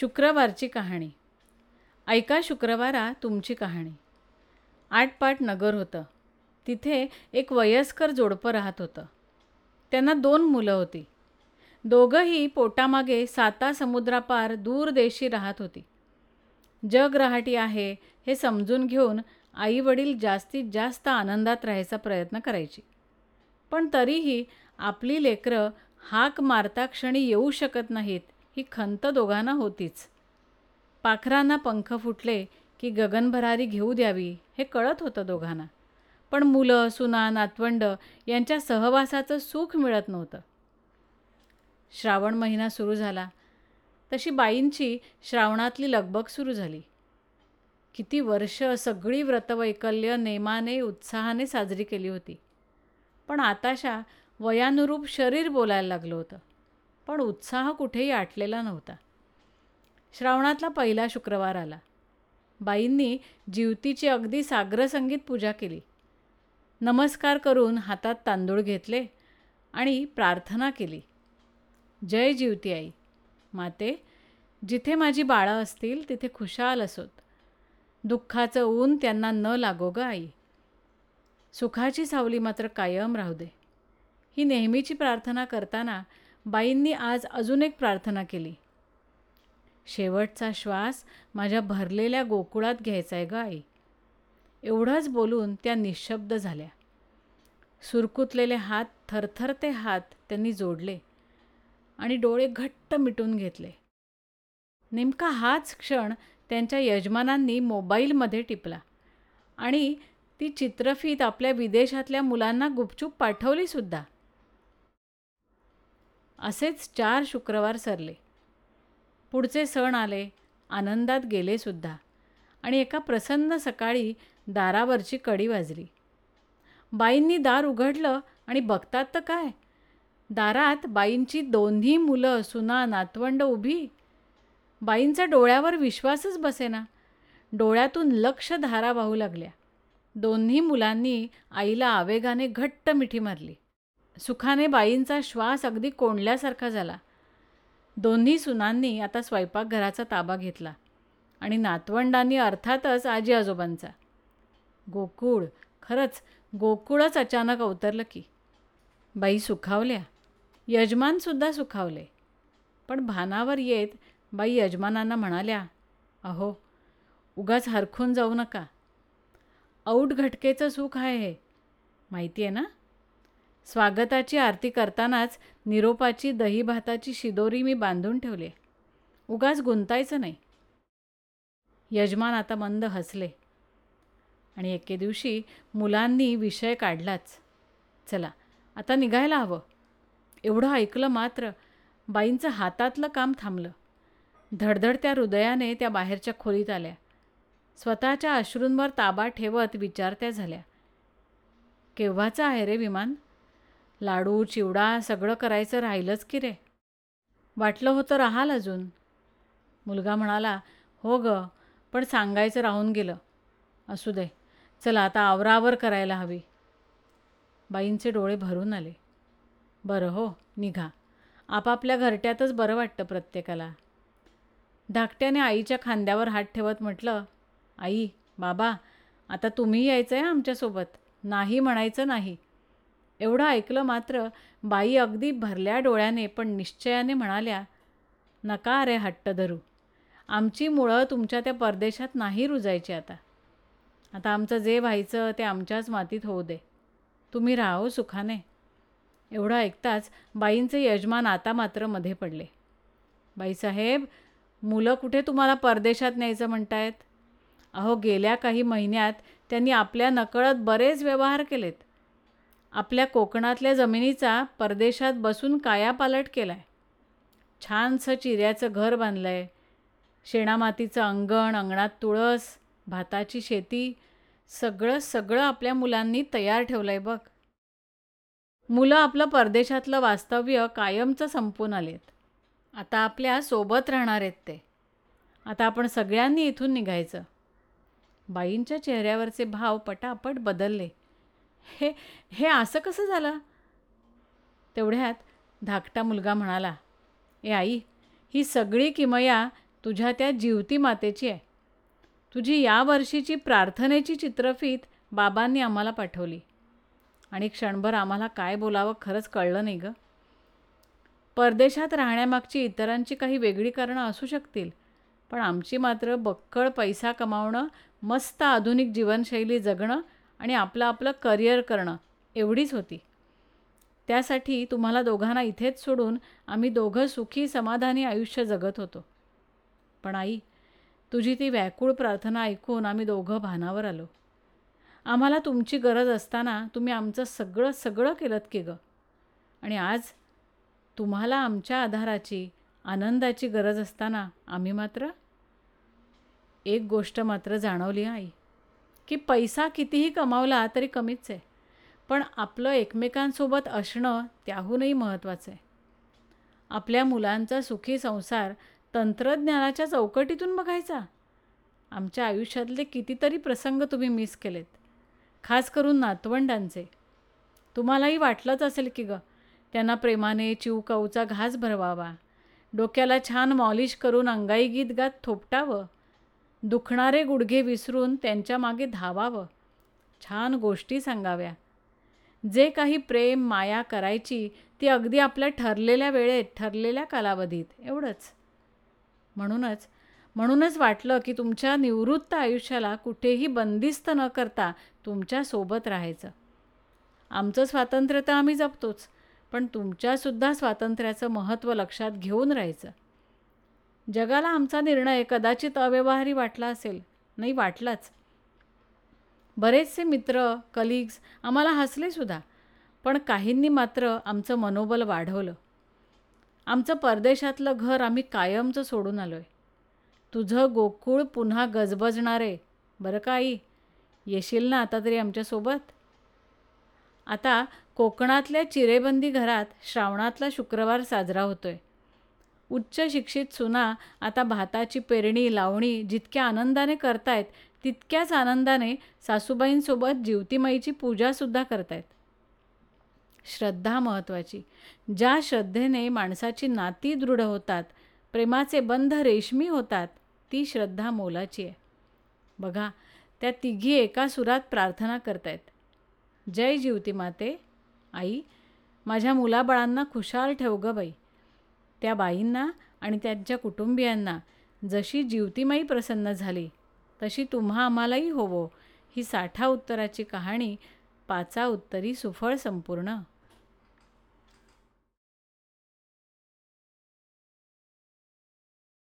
शुक्रवारची कहाणी. ऐका शुक्रवारा तुमची कहाणी. आठपाट नगर होतं. तिथे एक वयस्कर जोडपं राहत होतं. त्यांना दोन मुलं होती. दोघंही पोटामागे साता समुद्रापार दूरदेशी राहत होती. जग रहाटी आहे हे समजून घेऊन आईवडील जास्तीत जास्त आनंदात राहायचा प्रयत्न करायची. पण तरीही आपली लेकरं हाक मारता क्षणी येऊ शकत नाहीत ही खंत दोघांना होतीच. पाखरांना पंख फुटले की गगनभरारी घेऊ द्यावी हे कळत होतं दोघांना. पण मुलं सुना नातवंड यांच्या सहवासाचं सुख मिळत नव्हतं. श्रावण महिना सुरू झाला. तशी बाईंची श्रावणातली लगबग सुरू झाली. किती वर्ष सगळी व्रतवैकल्य नेमाने उत्साहाने साजरी केली होती. पण आताशा वयानुरूप शरीर बोलायला लागलं होतं. पण उत्साह कुठेही आटलेला नव्हता. श्रावणातला पहिला शुक्रवार आला. बाईंनी जीवतीची अगदी सागरसंगीत पूजा केली. नमस्कार करून हातात तांदूळ घेतले आणि प्रार्थना केली. जय जीवती आई. माते जिथे माझी बाळं असतील तिथे खुशाल असोत. दुःखाचं ऊन त्यांना न लागो ग आई. सुखाची सावली मात्र कायम राहू दे. ही नेहमीची प्रार्थना करताना बाईंनी आज अजून एक प्रार्थना केली. शेवटचा श्वास माझ्या भरलेल्या गोकुळात घ्यायचा आहे ग आई. एवढंच बोलून त्या निशब्द झाल्या. सुरकुतलेले हात थरथरते हात त्यांनी जोडले आणि डोळे घट्ट मिटून घेतले. नेमका हाच क्षण त्यांच्या यजमानांनी मोबाईलमध्ये टिपला आणि ती चित्रफीत आपल्या विदेशातल्या मुलांना गुपचूप पाठवलीसुद्धा असेच चार शुक्रवार सरले. पुढचे सण आले आनंदात गेलेसुद्धा आणि एका प्रसन्न सकाळी दारावरची कडी वाजली. बाईंनी दार उघडलं आणि बघतात तर काय? दारात बाईंची दोन्ही मुलं सुना नातवंड उभी. बाईंचा डोळ्यावर विश्वासच बसेना. डोळ्यातून लक्ष धारा वाहू लागल्या. दोन्ही मुलांनी आईला आवेगाने घट्ट मिठी मारली. सुखाने बाईंचा श्वास अगदी कोंडल्यासारखा झाला. दोन्ही सुनांनी आता स्वयंपाकघराचा ताबा घेतला आणि नातवंडांनी अर्थातच आजी आजोबांचा गोकुळ खरंच गोकुळच अचानक अवतरलं की. बाई सुखावल्या. यजमानसुद्धा सुखावले. पण भानावर येत बाई यजमानांना म्हणाल्या अहो उगाच हरखून जाऊ नका. औट घटकेचं सुख आहे हे. माहिती आहे ना? स्वागताची आरती करतानाच निरोपाची दही भाताची शिदोरी मी बांधून ठेवले. उगाच गुंतायचं नाही. यजमान आता मंद हसले. आणि एके दिवशी मुलांनी विषय काढलाच. चला आता निघायला हवं. एवढं ऐकलं मात्र बाईंचं हातातलं काम थांबलं. धडधडत्या हृदयाने त्या बाहेरच्या खोलीत आल्या. स्वतःच्या अश्रूंवर ताबा ठेवत विचारत्या झाल्या. केव्हाचं आहे रे विमान? लाडू चिवडा सगळं करायचं राहिलंच की रे. वाटलं होतं राहाल अजून. मुलगा म्हणाला हो ग पण सांगायचं राहून गेलं. असू दे चला आता आवरावर करायला हवी. बाईंचे डोळे भरून आले. बरं हो निघा. आपापल्या घरट्यातच बरं वाटतं प्रत्येकाला. धाकट्याने आईच्या खांद्यावर हात ठेवत म्हटलं आई बाबा आता तुम्ही यायचं आहे आमच्यासोबत. नाही म्हणायचं नाही. एवढं ऐकलं मात्र बाई अगदी भरल्या डोळ्याने पण निश्चयाने म्हणाल्या नका अरे हट्ट धरू. आमची मुळं तुमच्या त्या परदेशात नाही रुजायची आता. आता आमचं जे व्हायचं ते आमच्याच मातीत होऊ दे. तुम्ही राहो हो सुखाने. एवढं ऐकताच बाईंचे यजमान आता मात्रमध्ये पडले. बाईसाहेब मुलं कुठे तुम्हाला परदेशात न्यायचं म्हणतायत? अहो गेल्या काही महिन्यात त्यांनी आपल्या नकळत बरेच व्यवहार केलेत. आपल्या कोकणातल्या जमिनीचा परदेशात बसून कायापालट केला आहे छानसं चिऱ्याचं घर बांधलं आहे शेणामातीचं अंगण अंगणात तुळस भाताची शेती सगळं सगळं आपल्या मुलांनी तयार ठेवलं आहे बघ. मुलं आपलं परदेशातलं वास्तव्य कायमचं संपून आलेत. आता आपल्यासोबत राहणार आहेत ते. आता आपण सगळ्यांनी इथून निघायचं. बाईंच्या चेहऱ्यावरचे भाव पटापट बदलले. हे हे असं कसं झालं? तेवढ्यात धाकटा मुलगा म्हणाला ए आई ही सगळी किमया तुझ्या त्या जीवती मातेची आहे. तुझी या वर्षीची प्रार्थनेची चित्रफीत बाबांनी आम्हाला पाठवली. आणि क्षणभर आम्हाला काय बोलावं खरंच कळलं नाही गं. परदेशात राहण्यामागची इतरांची काही वेगळी कारणं असू शकतील पण आमची मात्र बक्कळ पैसा कमावणं मस्त आधुनिक जीवनशैली जगणं आणि आपलं आपलं करिअर करणं एवढीच होती. त्यासाठी तुम्हाला दोघांना इथेच सोडून आम्ही दोघं सुखी समाधानी आयुष्य जगत होतो. पण आई तुझी ती व्याकुळ प्रार्थना ऐकून आम्ही दोघं भानावर आलो. आम्हाला तुमची गरज असताना तुम्ही आमचं सगळं सगळं केलं की गं. आणि आज तुम्हाला आमच्या आधाराची आनंदाची गरज असताना आम्ही मात्र एक गोष्ट मात्र जाणवली आई की पैसा कितीही कमावला तरी कमीच आहे. पण आपलं एकमेकांसोबत असणं त्याहूनही महत्त्वाचं आहे. आपल्या मुलांचा सुखी संसार तंत्रज्ञानाच्या चौकटीतून बघायचा. आमच्या आयुष्यातले कितीतरी प्रसंग तुम्ही मिस केलेत. खास करून नातवंडांचे. तुम्हालाही वाटलंच असेल की गं त्यांना प्रेमाने चिवकाऊचा घास भरवावा. डोक्याला छान मॉलिश करून अंगाई गीत गात थोपटावं. दुखणारे गुडघे विसरून त्यांच्या मागे धावावं. छान गोष्टी सांगाव्या. जे काही प्रेम माया करायची ती अगदी आपल्या ठरलेल्या वेळेत ठरलेल्या कालावधीत. एवढंच. म्हणूनच म्हणूनच वाटलं की तुमच्या निवृत्त आयुष्याला कुठेही बंदिस्त न करता तुमच्यासोबत राहायचं. आमचं स्वातंत्र्य तर आम्ही जपतोच पण तुमच्यासुद्धा स्वातंत्र्याचं महत्त्व लक्षात घेऊन राहायचं. जगाला आमचा निर्णय कदाचित अव्यवहारी वाटला असेल. नाही वाटलाच. बरेचसे मित्र कलिग्स आम्हाला हसलेसुद्धा पण काहींनी मात्र आमचं मनोबल वाढवलं. आमचं परदेशातलं घर आम्ही कायमचं सोडून आलो आहे तुझं गोकुळ पुन्हा गजबजणार. आहे बरं का आई? येशील ना आता तरी आमच्यासोबत? आता कोकणातल्या चिरेबंदी घरात श्रावणातला शुक्रवार साजरा होतो आहे उच्च शिक्षित सुना आता भाताची पेरणी लावणी जितक्या आनंदाने करतायत तितक्याच आनंदाने सासूबाईंसोबत जीवतीमाईची पूजासुद्धा करतायत. श्रद्धा महत्त्वाची ज्या श्रद्धेने माणसाची नाती दृढ होतात प्रेमाचे बंध रेशमी होतात ती श्रद्धा मोलाची आहे. बघा त्या तिघी एका सुरात प्रार्थना करतायत. जय जीवती माते आई माझ्या मुलाबाळांना खुशाल ठेव गं बाई. त्या बाईंना आणि त्यांच्या कुटुंबियांना जशी जीवतीमाई प्रसन्न झाली तशी तुम्हा आम्हालाही होवो. ही साठा उत्तराची कहाणी पाचा उत्तरी सुफळ संपूर्ण.